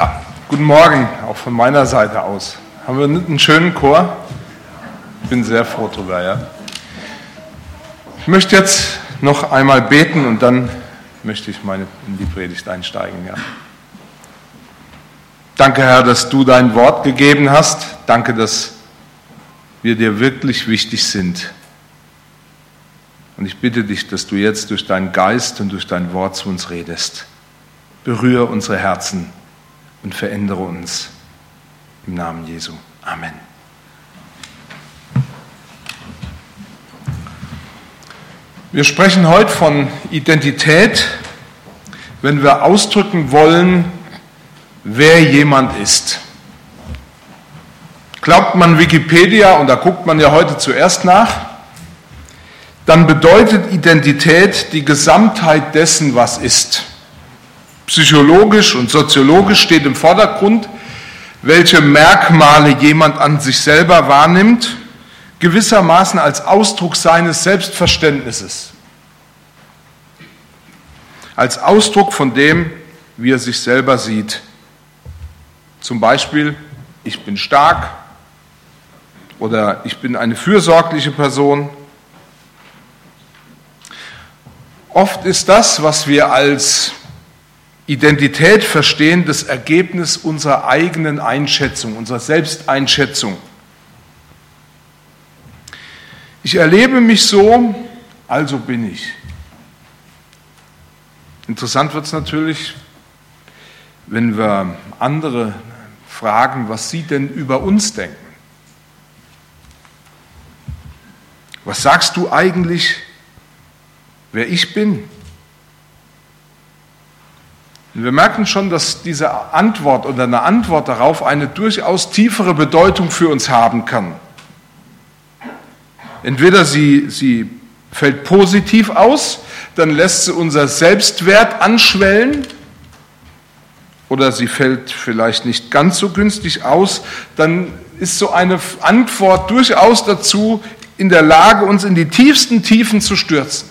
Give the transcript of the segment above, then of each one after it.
Ja, guten Morgen, auch von meiner Seite aus. Haben wir einen schönen Chor? Ich bin sehr froh drüber, ja. Ich möchte jetzt noch einmal beten und dann möchte ich meine, in die Predigt einsteigen, ja. Danke, Herr, dass du dein Wort gegeben hast. Danke, dass wir dir wirklich wichtig sind. Und ich bitte dich, dass du jetzt durch deinen Geist und durch dein Wort zu uns redest. Berühre unsere Herzen und verändere uns. Im Namen Jesu. Amen. Wir sprechen heute von Identität, wenn wir ausdrücken wollen, wer jemand ist. Glaubt man Wikipedia, und da guckt man ja heute zuerst nach, dann bedeutet Identität die Gesamtheit dessen, was ist. Psychologisch und soziologisch steht im Vordergrund, welche Merkmale jemand an sich selber wahrnimmt, gewissermaßen als Ausdruck seines Selbstverständnisses, als Ausdruck von dem, wie er sich selber sieht. Zum Beispiel, ich bin stark oder ich bin eine fürsorgliche Person. Oft ist das, was wir als Identität verstehen, das Ergebnis unserer eigenen Einschätzung, unserer Selbsteinschätzung. Ich erlebe mich so, also bin ich. Interessant wird es natürlich, wenn wir andere fragen, was sie denn über uns denken. Was sagst du eigentlich, wer ich bin? Und wir merken schon, dass diese Antwort oder eine Antwort darauf eine durchaus tiefere Bedeutung für uns haben kann. Entweder sie, sie fällt positiv aus, dann lässt sie unser Selbstwert anschwellen, oder sie fällt vielleicht nicht ganz so günstig aus, dann ist so eine Antwort durchaus dazu in der Lage, uns in die tiefsten Tiefen zu stürzen.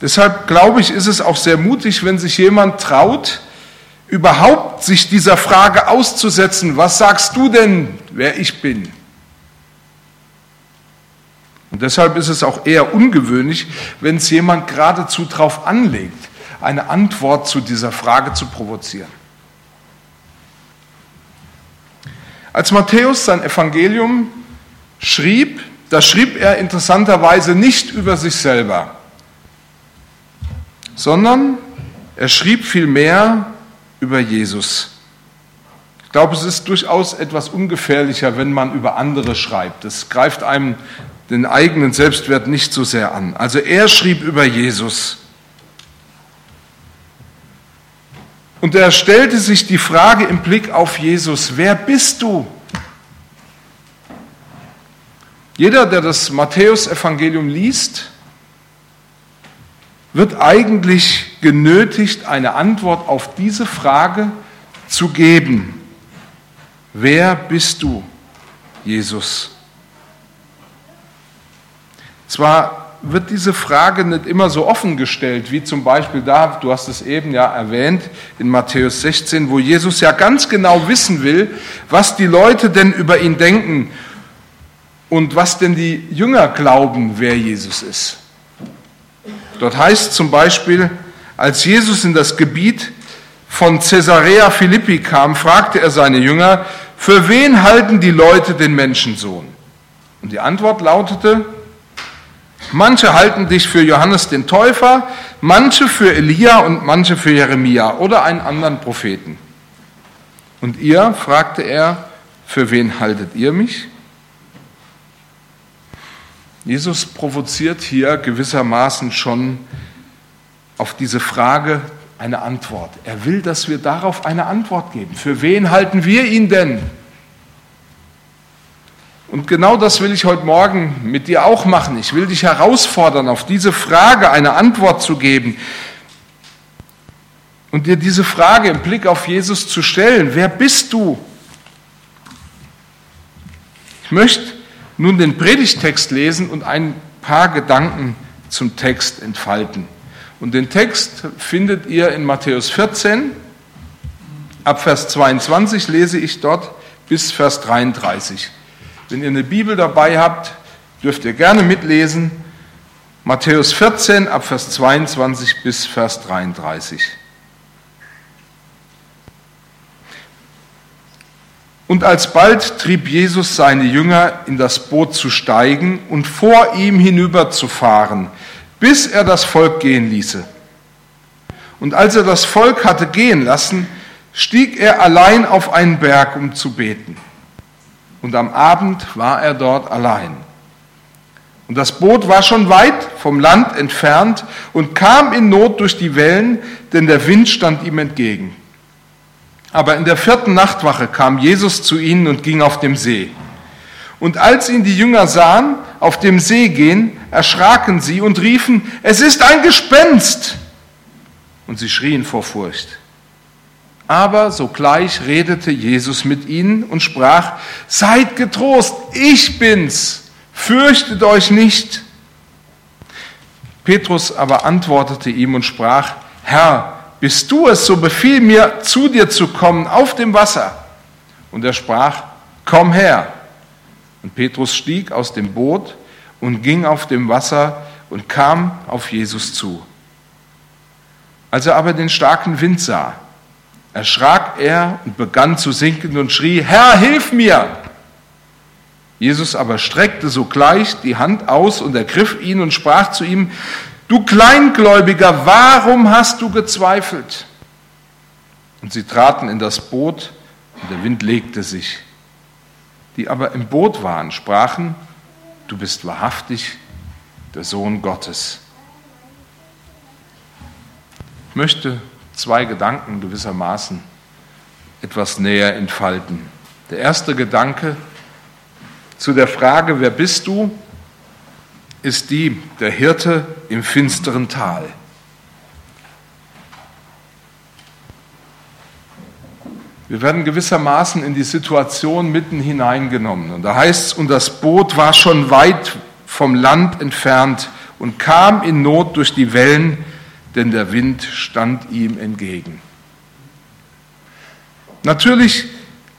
Deshalb glaube ich, ist es auch sehr mutig, wenn sich jemand traut, überhaupt sich dieser Frage auszusetzen, was sagst du denn, wer ich bin? Und deshalb ist es auch eher ungewöhnlich, wenn es jemand geradezu darauf anlegt, eine Antwort zu dieser Frage zu provozieren. Als Matthäus sein Evangelium schrieb, da schrieb er interessanterweise nicht über sich selber, sondern er schrieb vielmehr über Jesus. Ich glaube, es ist durchaus etwas ungefährlicher, wenn man über andere schreibt. Es greift einem den eigenen Selbstwert nicht so sehr an. Also er schrieb über Jesus. Und er stellte sich die Frage im Blick auf Jesus, wer bist du? Jeder, der das Matthäusevangelium liest, wird eigentlich genötigt, eine Antwort auf diese Frage zu geben. Wer bist du, Jesus? Zwar wird diese Frage nicht immer so offen gestellt, wie zum Beispiel da, du hast es eben ja erwähnt, in Matthäus 16, wo Jesus ja ganz genau wissen will, was die Leute denn über ihn denken und was denn die Jünger glauben, wer Jesus ist. Dort heißt zum Beispiel, als Jesus in das Gebiet von Caesarea Philippi kam, fragte er seine Jünger, für wen halten die Leute den Menschensohn? Und die Antwort lautete, manche halten dich für Johannes den Täufer, manche für Elia und manche für Jeremia oder einen anderen Propheten. Und ihr, fragte er, für wen haltet ihr mich? Jesus provoziert hier gewissermaßen schon auf diese Frage eine Antwort. Er will, dass wir darauf eine Antwort geben. Für wen halten wir ihn denn? Und genau das will ich heute Morgen mit dir auch machen. Ich will dich herausfordern, auf diese Frage eine Antwort zu geben und dir diese Frage im Blick auf Jesus zu stellen. Wer bist du? Ich möchte nun den Predigtext lesen und ein paar Gedanken zum Text entfalten. Und den Text findet ihr in Matthäus 14. Ab Vers 22 lese ich dort bis Vers 33. Wenn ihr eine Bibel dabei habt, dürft ihr gerne mitlesen. Matthäus 14 ab Vers 22 bis Vers 33. Und alsbald trieb Jesus seine Jünger in das Boot zu steigen und vor ihm hinüberzufahren, bis er das Volk gehen ließe. Und als er das Volk hatte gehen lassen, stieg er allein auf einen Berg, um zu beten. Und am Abend war er dort allein. Und das Boot war schon weit vom Land entfernt und kam in Not durch die Wellen, denn der Wind stand ihm entgegen. Aber in der vierten Nachtwache kam Jesus zu ihnen und ging auf dem See. Und als ihn die Jünger sahen, auf dem See gehen, erschraken sie und riefen, es ist ein Gespenst. Und sie schrien vor Furcht. Aber sogleich redete Jesus mit ihnen und sprach, seid getrost, ich bin's, fürchtet euch nicht. Petrus aber antwortete ihm und sprach, Herr, bist du es, so befiehl mir, zu dir zu kommen auf dem Wasser. Und er sprach, komm her. Und Petrus stieg aus dem Boot und ging auf dem Wasser und kam auf Jesus zu. Als er aber den starken Wind sah, erschrak er und begann zu sinken und schrie, Herr, hilf mir! Jesus aber streckte sogleich die Hand aus und ergriff ihn und sprach zu ihm, Du Kleingläubiger, warum hast du gezweifelt? Und sie traten in das Boot und der Wind legte sich. Die aber im Boot waren, sprachen, du bist wahrhaftig der Sohn Gottes. Ich möchte zwei Gedanken gewissermaßen etwas näher entfalten. Der erste Gedanke zu der Frage, wer bist du, ist die der Hirte im finsteren Tal. Wir werden gewissermaßen in die Situation mitten hineingenommen. Und da heißt es, und das Boot war schon weit vom Land entfernt und kam in Not durch die Wellen, denn der Wind stand ihm entgegen. Natürlich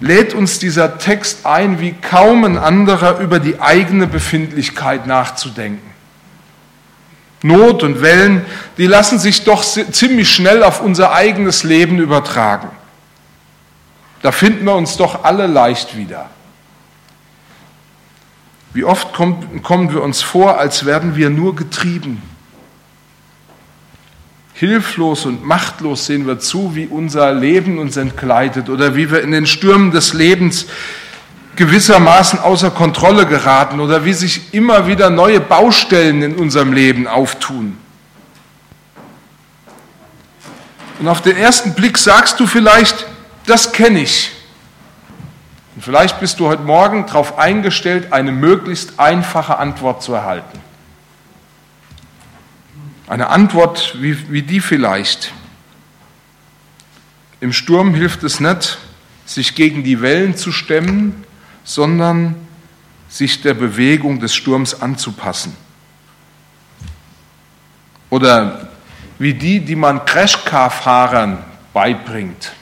lädt uns dieser Text ein, wie kaum ein anderer, über die eigene Befindlichkeit nachzudenken. Not und Wellen, die lassen sich doch ziemlich schnell auf unser eigenes Leben übertragen. Da finden wir uns doch alle leicht wieder. Wie oft kommen wir uns vor, als werden wir nur getrieben Hilflos und machtlos sehen wir zu, wie unser Leben uns entgleitet oder wie wir in den Stürmen des Lebens gewissermaßen außer Kontrolle geraten oder wie sich immer wieder neue Baustellen in unserem Leben auftun. Und auf den ersten Blick sagst du vielleicht, das kenne ich. Und vielleicht bist du heute Morgen darauf eingestellt, eine möglichst einfache Antwort zu erhalten. Eine Antwort wie, wie die vielleicht. Im Sturm hilft es nicht, sich gegen die Wellen zu stemmen, sondern sich der Bewegung des Sturms anzupassen. Oder wie die, die man Crashcar-Fahrern beibringt.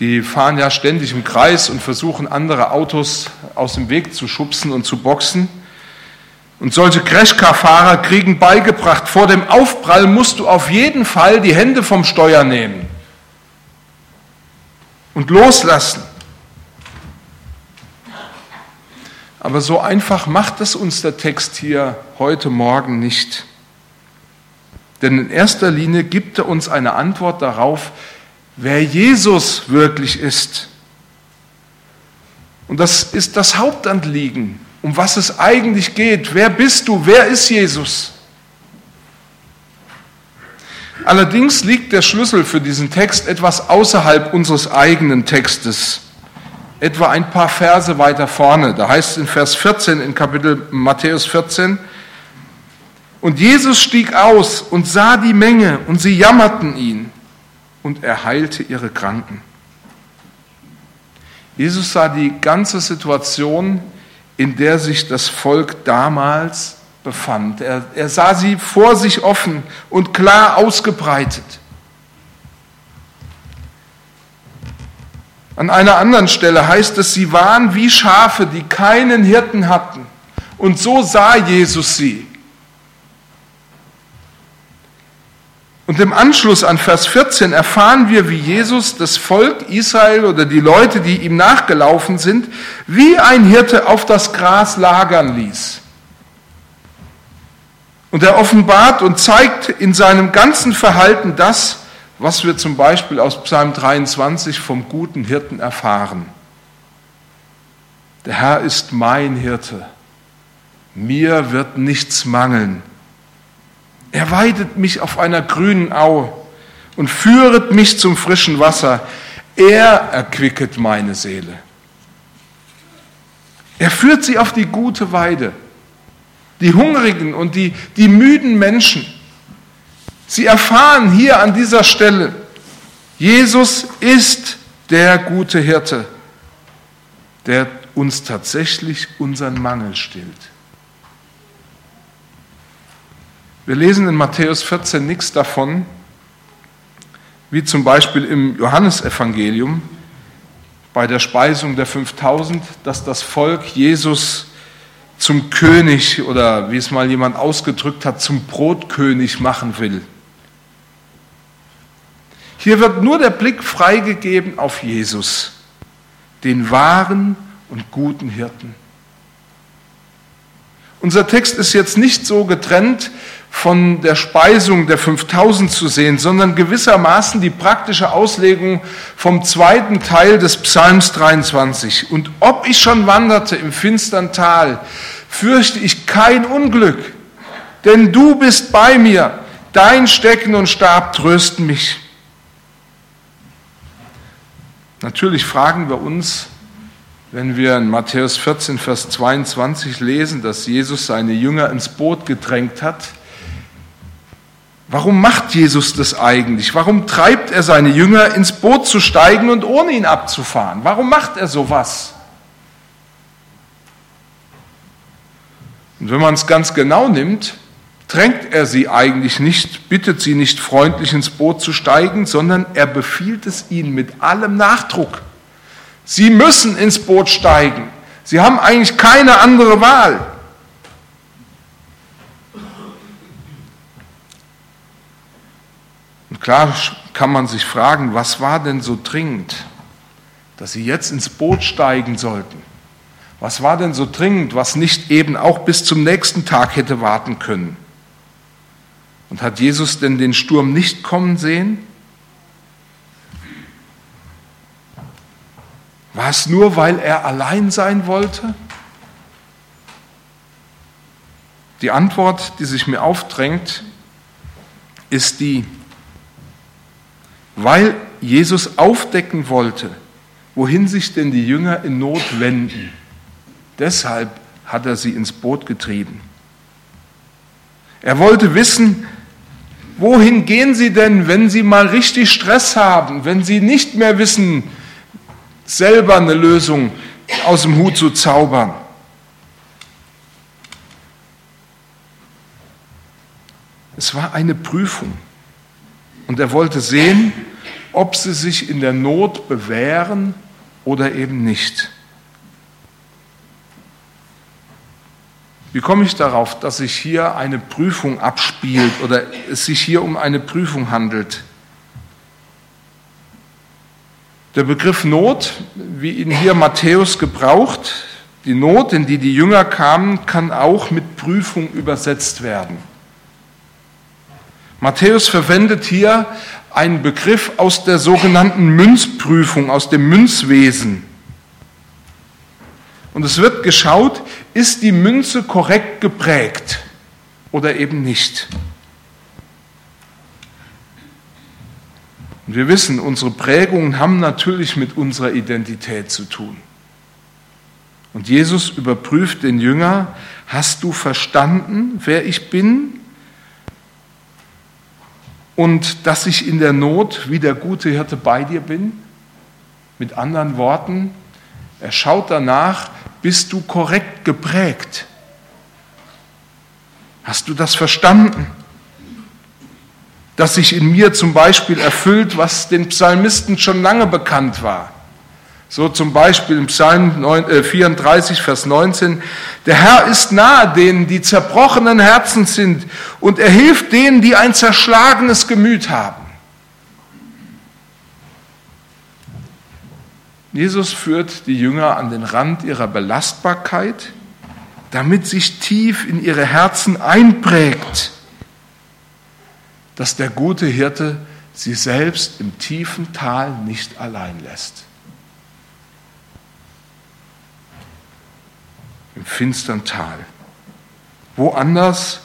Die fahren ja ständig im Kreis und versuchen andere Autos aus dem Weg zu schubsen und zu boxen. Und solche Crashcar-Fahrer kriegen beigebracht, vor dem Aufprall musst du auf jeden Fall die Hände vom Steuer nehmen und loslassen. Aber so einfach macht es uns der Text hier heute Morgen nicht. Denn in erster Linie gibt er uns eine Antwort darauf, wer Jesus wirklich ist. Und das ist das Hauptanliegen um was es eigentlich geht. Wer bist du? Wer ist Jesus? Allerdings liegt der Schlüssel für diesen Text etwas außerhalb unseres eigenen Textes, etwa ein paar Verse weiter vorne. Da heißt es in Vers 14 in Kapitel Matthäus 14, und Jesus stieg aus und sah die Menge und sie jammerten ihn und er heilte ihre Kranken. Jesus sah die ganze Situation in der sich das Volk damals befand. Er, er sah sie vor sich offen und klar ausgebreitet. An einer anderen Stelle heißt es, sie waren wie Schafe, die keinen Hirten hatten. Und so sah Jesus sie. Und im Anschluss an Vers 14 erfahren wir, wie Jesus das Volk Israel oder die Leute, die ihm nachgelaufen sind, wie ein Hirte auf das Gras lagern ließ. Und er offenbart und zeigt in seinem ganzen Verhalten das, was wir zum Beispiel aus Psalm 23 vom guten Hirten erfahren. Der Herr ist mein Hirte, mir wird nichts mangeln. Er weidet mich auf einer grünen Au und führet mich zum frischen Wasser. Er erquicket meine Seele. Er führt sie auf die gute Weide. Die hungrigen und die, die müden Menschen. Sie erfahren hier an dieser Stelle, Jesus ist der gute Hirte, der uns tatsächlich unseren Mangel stillt. Wir lesen in Matthäus 14 nichts davon, wie zum Beispiel im Johannesevangelium bei der Speisung der 5000, dass das Volk Jesus zum König oder wie es mal jemand ausgedrückt hat, zum Brotkönig machen will. Hier wird nur der Blick freigegeben auf Jesus, den wahren und guten Hirten. Unser Text ist jetzt nicht so getrennt von der Speisung der 5000 zu sehen, sondern gewissermaßen die praktische Auslegung vom zweiten Teil des Psalms 23. Und ob ich schon wanderte im finstern Tal, fürchte ich kein Unglück, denn du bist bei mir, dein Stecken und Stab trösten mich. Natürlich fragen wir uns, wenn wir in Matthäus 14, Vers 22 lesen, dass Jesus seine Jünger ins Boot gedrängt hat, Warum macht Jesus das eigentlich? Warum treibt er seine Jünger ins Boot zu steigen und ohne ihn abzufahren? Warum macht er sowas? Und wenn man es ganz genau nimmt, drängt er sie eigentlich nicht, bittet sie nicht freundlich ins Boot zu steigen, sondern er befiehlt es ihnen mit allem Nachdruck. Sie müssen ins Boot steigen. Sie haben eigentlich keine andere Wahl. Und klar kann man sich fragen, was war denn so dringend, dass sie jetzt ins Boot steigen sollten? Was war denn so dringend, was nicht eben auch bis zum nächsten Tag hätte warten können? Und hat Jesus denn den Sturm nicht kommen sehen? War es nur, weil er allein sein wollte? Die Antwort, die sich mir aufdrängt, ist die, weil Jesus aufdecken wollte, wohin sich denn die Jünger in Not wenden. Deshalb hat er sie ins Boot getrieben. Er wollte wissen, wohin gehen sie denn, wenn sie mal richtig Stress haben, wenn sie nicht mehr wissen, selber eine Lösung aus dem Hut zu zaubern. Es war eine Prüfung. Und er wollte sehen, ob sie sich in der Not bewähren oder eben nicht. Wie komme ich darauf, dass sich hier eine Prüfung abspielt oder es sich hier um eine Prüfung handelt? Der Begriff Not, wie ihn hier Matthäus gebraucht, die Not, in die die Jünger kamen, kann auch mit Prüfung übersetzt werden. Matthäus verwendet hier einen Begriff aus der sogenannten Münzprüfung, aus dem Münzwesen. Und es wird geschaut, ist die Münze korrekt geprägt oder eben nicht. Und wir wissen, unsere Prägungen haben natürlich mit unserer Identität zu tun. Und Jesus überprüft den Jünger, hast du verstanden, wer ich bin? Und dass ich in der Not wie der gute Hirte bei dir bin? Mit anderen Worten, er schaut danach, bist du korrekt geprägt? Hast du das verstanden? Dass sich in mir zum Beispiel erfüllt, was den Psalmisten schon lange bekannt war. So zum Beispiel im Psalm 34, äh, Vers 19, der Herr ist nahe denen, die zerbrochenen Herzen sind, und er hilft denen, die ein zerschlagenes Gemüt haben. Jesus führt die Jünger an den Rand ihrer Belastbarkeit, damit sich tief in ihre Herzen einprägt, dass der gute Hirte sie selbst im tiefen Tal nicht allein lässt. Im finstern Tal. Woanders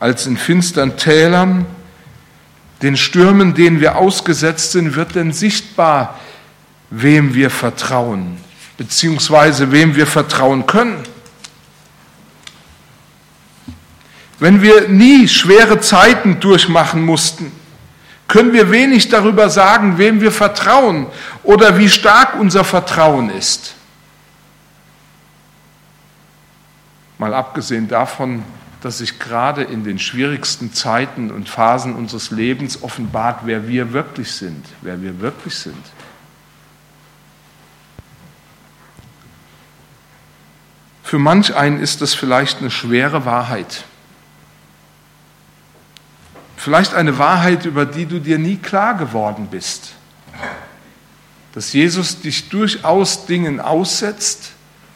als in finstern Tälern, den Stürmen, denen wir ausgesetzt sind, wird denn sichtbar, wem wir vertrauen, beziehungsweise wem wir vertrauen können. Wenn wir nie schwere Zeiten durchmachen mussten, können wir wenig darüber sagen, wem wir vertrauen oder wie stark unser Vertrauen ist. Mal abgesehen davon, dass sich gerade in den schwierigsten Zeiten und Phasen unseres Lebens offenbart, wer wir wirklich sind, wer wir wirklich sind. Für manch einen ist das vielleicht eine schwere Wahrheit. Vielleicht eine Wahrheit, über die du dir nie klar geworden bist. Dass Jesus dich durchaus Dingen aussetzt,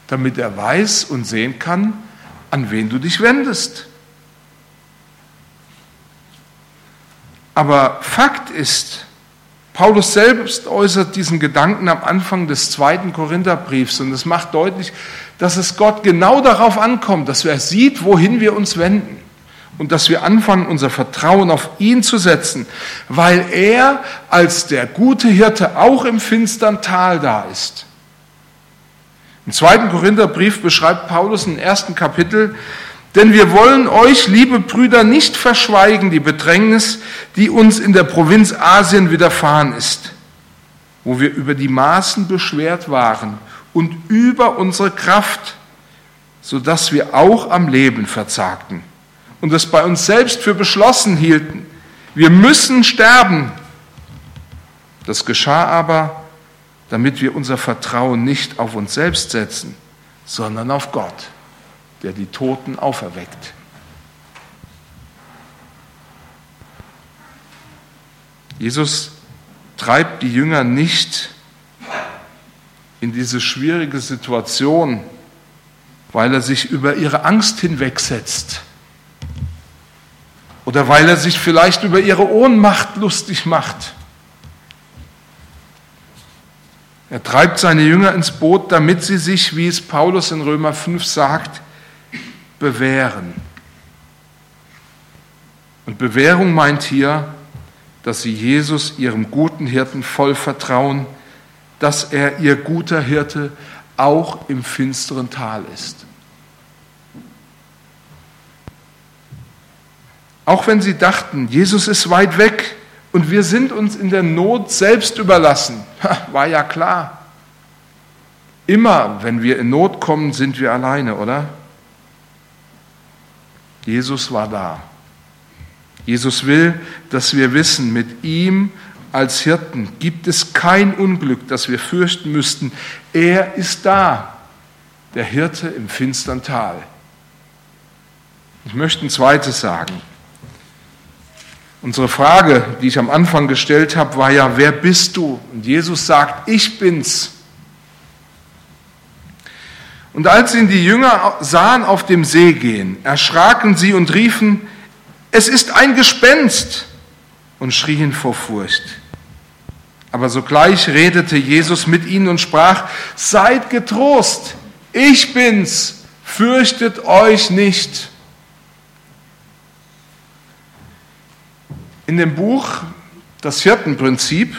damit er weiß und sehen kann, an wen du dich wendest. Aber Fakt ist, Paulus selbst äußert diesen Gedanken am Anfang des zweiten Korintherbriefs und es macht deutlich, dass es Gott genau darauf ankommt, dass er sieht, wohin wir uns wenden und dass wir anfangen, unser Vertrauen auf ihn zu setzen, weil er als der gute Hirte auch im finstern Tal da ist. Im zweiten Korintherbrief beschreibt Paulus im ersten Kapitel, denn wir wollen euch, liebe Brüder, nicht verschweigen die Bedrängnis, die uns in der Provinz Asien widerfahren ist, wo wir über die Maßen beschwert waren und über unsere Kraft, sodass wir auch am Leben verzagten und es bei uns selbst für beschlossen hielten. Wir müssen sterben. Das geschah aber, damit wir unser Vertrauen nicht auf uns selbst setzen, sondern auf Gott, der die Toten auferweckt. Jesus treibt die Jünger nicht in diese schwierige Situation, weil er sich über ihre Angst hinwegsetzt oder weil er sich vielleicht über ihre Ohnmacht lustig macht. Er treibt seine Jünger ins Boot, damit sie sich, wie es Paulus in Römer 5 sagt, bewähren. Und Bewährung meint hier, dass sie Jesus, ihrem guten Hirten, voll vertrauen, dass er ihr guter Hirte auch im finsteren Tal ist. Auch wenn sie dachten, Jesus ist weit weg und wir sind uns in der Not selbst überlassen, war ja klar. Immer, wenn wir in Not kommen, sind wir alleine, oder? Jesus war da. Jesus will, dass wir wissen, mit ihm als Hirten gibt es kein Unglück, das wir fürchten müssten. Er ist da, der Hirte im finstern Tal. Ich möchte ein zweites sagen. Unsere Frage, die ich am Anfang gestellt habe, war ja, wer bist du? Und Jesus sagt, ich bin's. Und als ihn die Jünger sahen auf dem See gehen, erschraken sie und riefen, es ist ein Gespenst und schrien vor Furcht. Aber sogleich redete Jesus mit ihnen und sprach, seid getrost, ich bin's, fürchtet euch nicht. In dem Buch Das Hirtenprinzip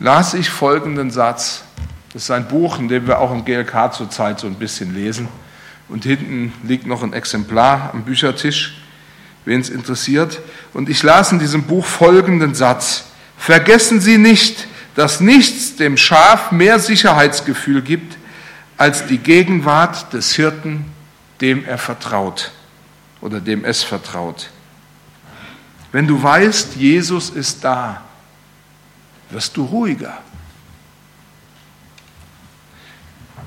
las ich folgenden Satz. Das ist ein Buch, in dem wir auch im GLK zurzeit so ein bisschen lesen. Und hinten liegt noch ein Exemplar am Büchertisch, wen es interessiert. Und ich las in diesem Buch folgenden Satz. Vergessen Sie nicht, dass nichts dem Schaf mehr Sicherheitsgefühl gibt als die Gegenwart des Hirten, dem er vertraut. oder dem es vertraut. Wenn du weißt, Jesus ist da, wirst du ruhiger.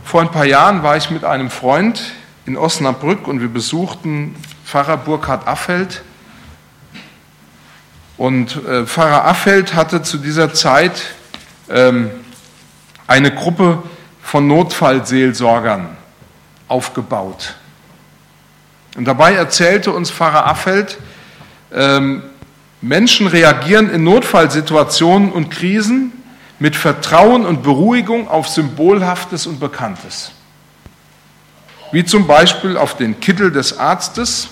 Vor ein paar Jahren war ich mit einem Freund in Osnabrück und wir besuchten Pfarrer Burkhard Affeld. Und äh, Pfarrer Affeld hatte zu dieser Zeit ähm, eine Gruppe von Notfallseelsorgern aufgebaut. Und dabei erzählte uns Pfarrer Affeld, ähm, Menschen reagieren in Notfallsituationen und Krisen mit Vertrauen und Beruhigung auf Symbolhaftes und Bekanntes. Wie zum Beispiel auf den Kittel des Arztes,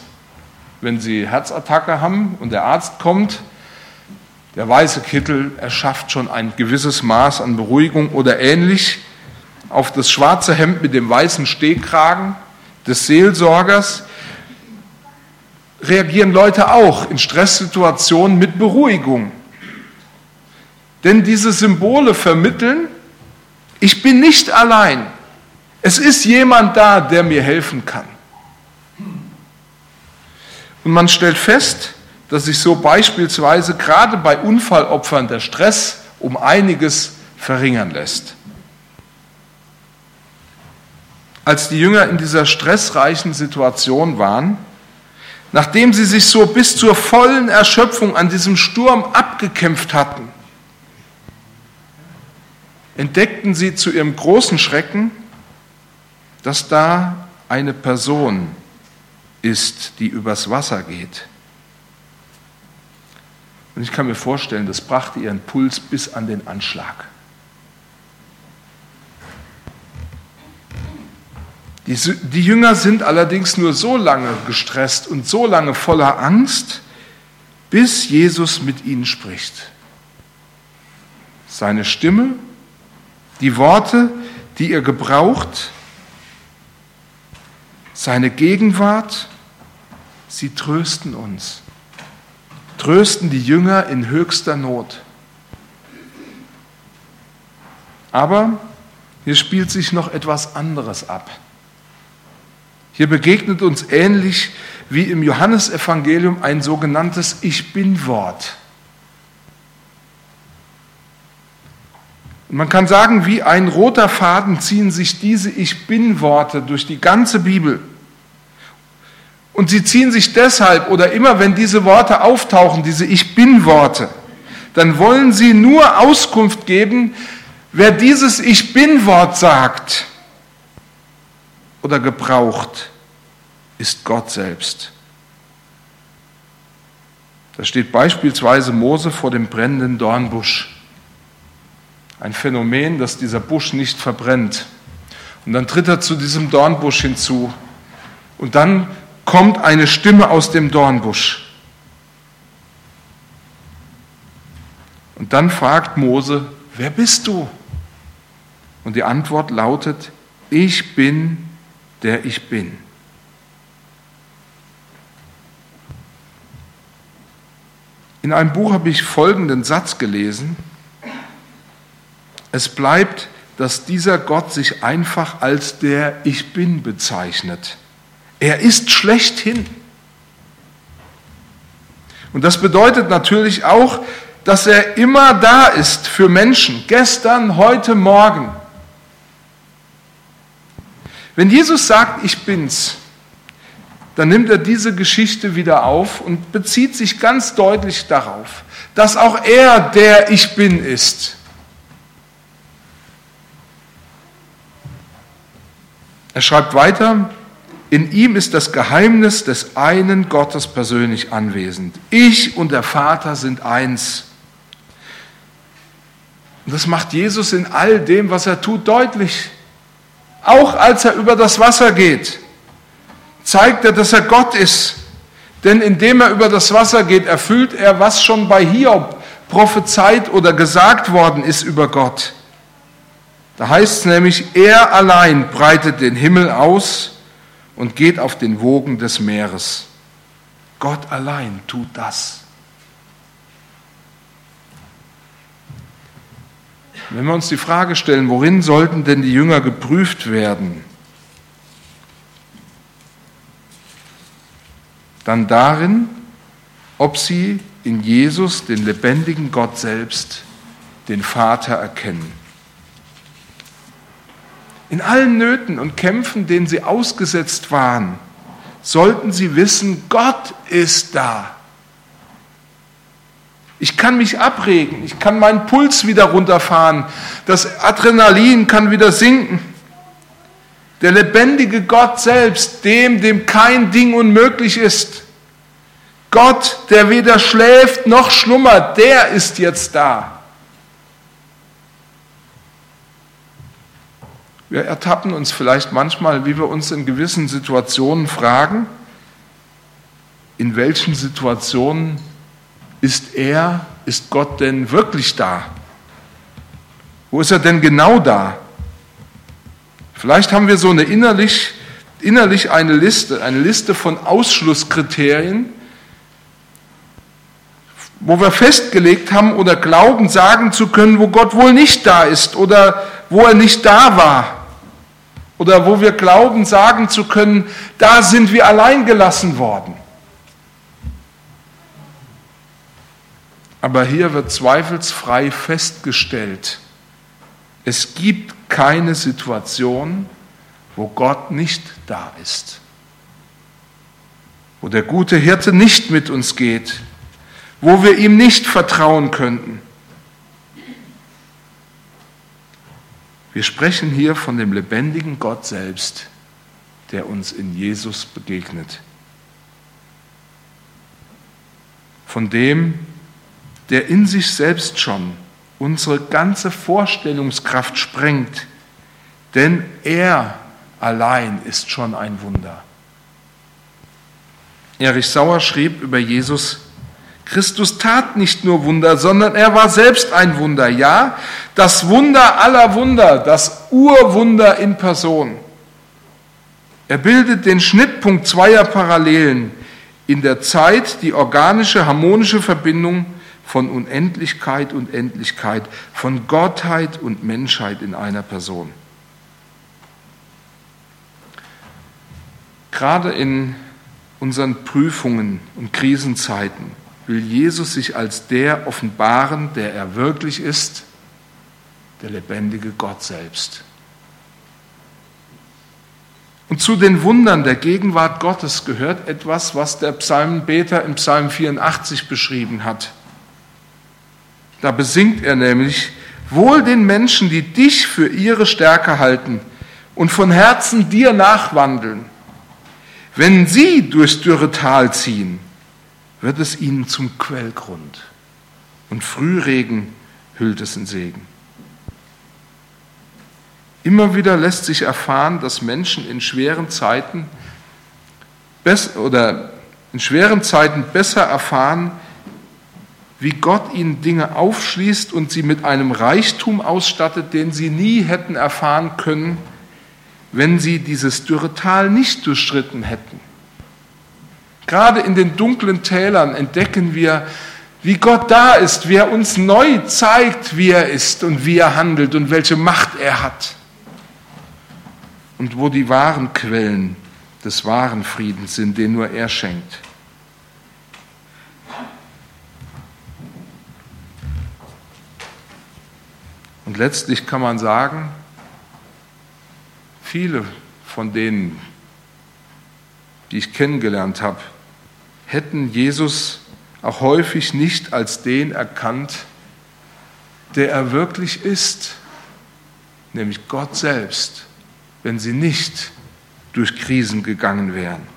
wenn Sie Herzattacke haben und der Arzt kommt, der weiße Kittel erschafft schon ein gewisses Maß an Beruhigung oder ähnlich auf das schwarze Hemd mit dem weißen Stehkragen des Seelsorgers reagieren Leute auch in Stresssituationen mit Beruhigung. Denn diese Symbole vermitteln, ich bin nicht allein. Es ist jemand da, der mir helfen kann. Und man stellt fest, dass sich so beispielsweise gerade bei Unfallopfern der Stress um einiges verringern lässt. Als die Jünger in dieser stressreichen Situation waren, nachdem sie sich so bis zur vollen Erschöpfung an diesem Sturm abgekämpft hatten, entdeckten sie zu ihrem großen Schrecken, dass da eine Person ist, die übers Wasser geht. Und ich kann mir vorstellen, das brachte ihren Puls bis an den Anschlag. Die, die, Jünger sind allerdings nur so lange gestresst und so lange voller Angst, bis Jesus mit ihnen spricht. Seine Stimme die Worte, die er gebraucht, seine Gegenwart, sie trösten uns, trösten die Jünger in höchster Not. Aber hier spielt sich noch etwas anderes ab. Hier begegnet uns ähnlich wie im Johannesevangelium ein sogenanntes Ich bin-Wort. Man kann sagen, wie ein roter Faden ziehen sich diese Ich bin-Worte durch die ganze Bibel. Und sie ziehen sich deshalb oder immer, wenn diese Worte auftauchen, diese Ich bin-Worte, dann wollen sie nur Auskunft geben, wer dieses Ich bin-Wort sagt oder gebraucht, ist Gott selbst. Da steht beispielsweise Mose vor dem brennenden Dornbusch ein Phänomen, dass dieser Busch nicht verbrennt. Und dann tritt er zu diesem Dornbusch hinzu. Und dann kommt eine Stimme aus dem Dornbusch. Und dann fragt Mose, wer bist du? Und die Antwort lautet, ich bin, der ich bin. In einem Buch habe ich folgenden Satz gelesen. Es bleibt, dass dieser Gott sich einfach als der Ich bin bezeichnet. Er ist schlechthin. Und das bedeutet natürlich auch, dass er immer da ist für Menschen, gestern, heute, morgen. Wenn Jesus sagt, ich bin's, dann nimmt er diese Geschichte wieder auf und bezieht sich ganz deutlich darauf, dass auch er der Ich bin ist. Er schreibt weiter, in ihm ist das Geheimnis des einen Gottes persönlich anwesend. Ich und der Vater sind eins. Und das macht Jesus in all dem, was er tut, deutlich. Auch als er über das Wasser geht, zeigt er, dass er Gott ist. Denn indem er über das Wasser geht, erfüllt er, was schon bei Hiob prophezeit oder gesagt worden ist über Gott. Da heißt es nämlich, er allein breitet den Himmel aus und geht auf den Wogen des Meeres. Gott allein tut das. Wenn wir uns die Frage stellen, worin sollten denn die Jünger geprüft werden? dann darin, ob sie in Jesus den lebendigen Gott selbst, den Vater erkennen. In allen Nöten und Kämpfen, denen sie ausgesetzt waren, sollten sie wissen, Gott ist da. Ich kann mich abregen, ich kann meinen Puls wieder runterfahren, das Adrenalin kann wieder sinken. Der lebendige Gott selbst, dem, dem kein Ding unmöglich ist. Gott, der weder schläft noch schlummert, der ist jetzt da. Wir ertappen uns vielleicht manchmal, wie wir uns in gewissen Situationen fragen, in welchen Situationen ist er, ist Gott denn wirklich da? Wo ist er denn genau da? Vielleicht haben wir so eine innerlich, innerlich eine Liste, eine Liste von Ausschlusskriterien, wo wir festgelegt haben oder glauben, sagen zu können, wo Gott wohl nicht da ist oder wo er nicht da war oder wo wir glauben, sagen zu können, da sind wir allein gelassen worden. Aber hier wird zweifelsfrei festgestellt, es gibt keine Situation, wo Gott nicht da ist, wo der gute Hirte nicht mit uns geht, wo wir ihm nicht vertrauen könnten. Wir sprechen hier von dem lebendigen Gott selbst, der uns in Jesus begegnet. Von dem, der in sich selbst schon unsere ganze Vorstellungskraft sprengt, denn er allein ist schon ein Wunder. Erich Sauer schrieb über Jesus, Christus tat nicht nur Wunder, sondern er war selbst ein Wunder. Ja, das Wunder aller Wunder, das Urwunder in Person. Er bildet den Schnittpunkt zweier Parallelen in der Zeit, die organische, harmonische Verbindung von Unendlichkeit und Endlichkeit, von Gottheit und Menschheit in einer Person. Gerade in unseren Prüfungen und Krisenzeiten will Jesus sich als der offenbaren, der er wirklich ist, der lebendige Gott selbst. Und zu den Wundern der Gegenwart Gottes gehört etwas, was der Psalmenbeter im Psalm 84 beschrieben hat. Da besingt er nämlich, wohl den Menschen, die dich für ihre Stärke halten und von Herzen dir nachwandeln. Wenn sie durchs dürre Tal ziehen, wird es ihnen zum Quellgrund und Frühregen hüllt es in Segen. Immer wieder lässt sich erfahren, dass Menschen in schweren Zeiten oder in schweren Zeiten besser erfahren, wie Gott ihnen Dinge aufschließt und sie mit einem Reichtum ausstattet, den sie nie hätten erfahren können, wenn sie dieses dürre Tal nicht durchschritten hätten. Gerade in den dunklen Tälern entdecken wir, wie Gott da ist, wie er uns neu zeigt, wie er ist und wie er handelt und welche Macht er hat. Und wo die wahren Quellen des wahren Friedens sind, den nur er schenkt. Und letztlich kann man sagen, viele von denen, die ich kennengelernt habe, hätten Jesus auch häufig nicht als den erkannt, der er wirklich ist, nämlich Gott selbst, wenn sie nicht durch Krisen gegangen wären.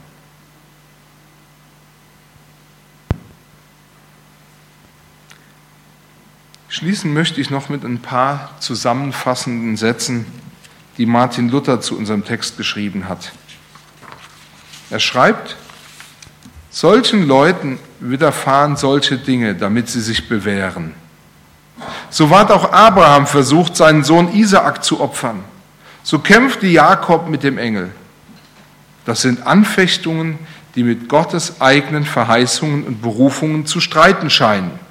Schließen möchte ich noch mit ein paar zusammenfassenden Sätzen, die Martin Luther zu unserem Text geschrieben hat. Er schreibt, Solchen Leuten widerfahren solche Dinge, damit sie sich bewähren. So ward auch Abraham versucht, seinen Sohn Isaak zu opfern. So kämpfte Jakob mit dem Engel. Das sind Anfechtungen, die mit Gottes eigenen Verheißungen und Berufungen zu streiten scheinen.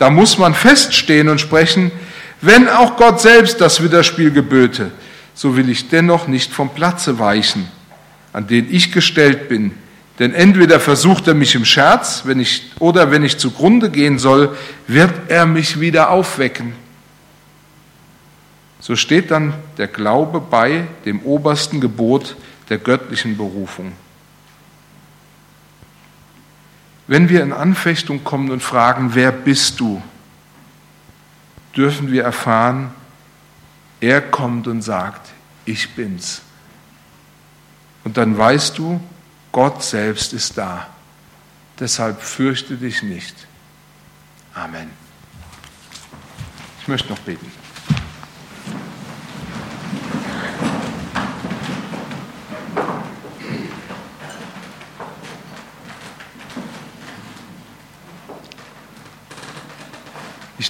Da muss man feststehen und sprechen, wenn auch Gott selbst das Widerspiel geböte, so will ich dennoch nicht vom Platze weichen, an den ich gestellt bin, Denn entweder versucht er mich im Scherz, wenn ich, oder wenn ich zugrunde gehen soll, wird er mich wieder aufwecken. So steht dann der Glaube bei dem obersten Gebot der göttlichen Berufung. Wenn wir in Anfechtung kommen und fragen, wer bist du, dürfen wir erfahren, er kommt und sagt, ich bin's. Und dann weißt du, Gott selbst ist da. Deshalb fürchte dich nicht. Amen. Ich möchte noch beten.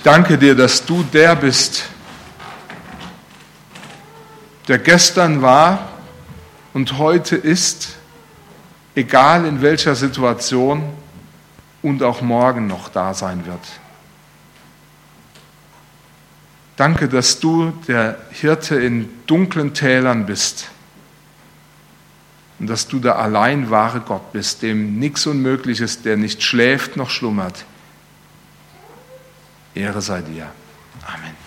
Ich danke dir, dass du der bist, der gestern war und heute ist, egal in welcher Situation und auch morgen noch da sein wird. Danke, dass du der Hirte in dunklen Tälern bist und dass du der allein wahre Gott bist, dem nichts unmöglich ist, der nicht schläft noch schlummert. Ehre sei dir. Amen.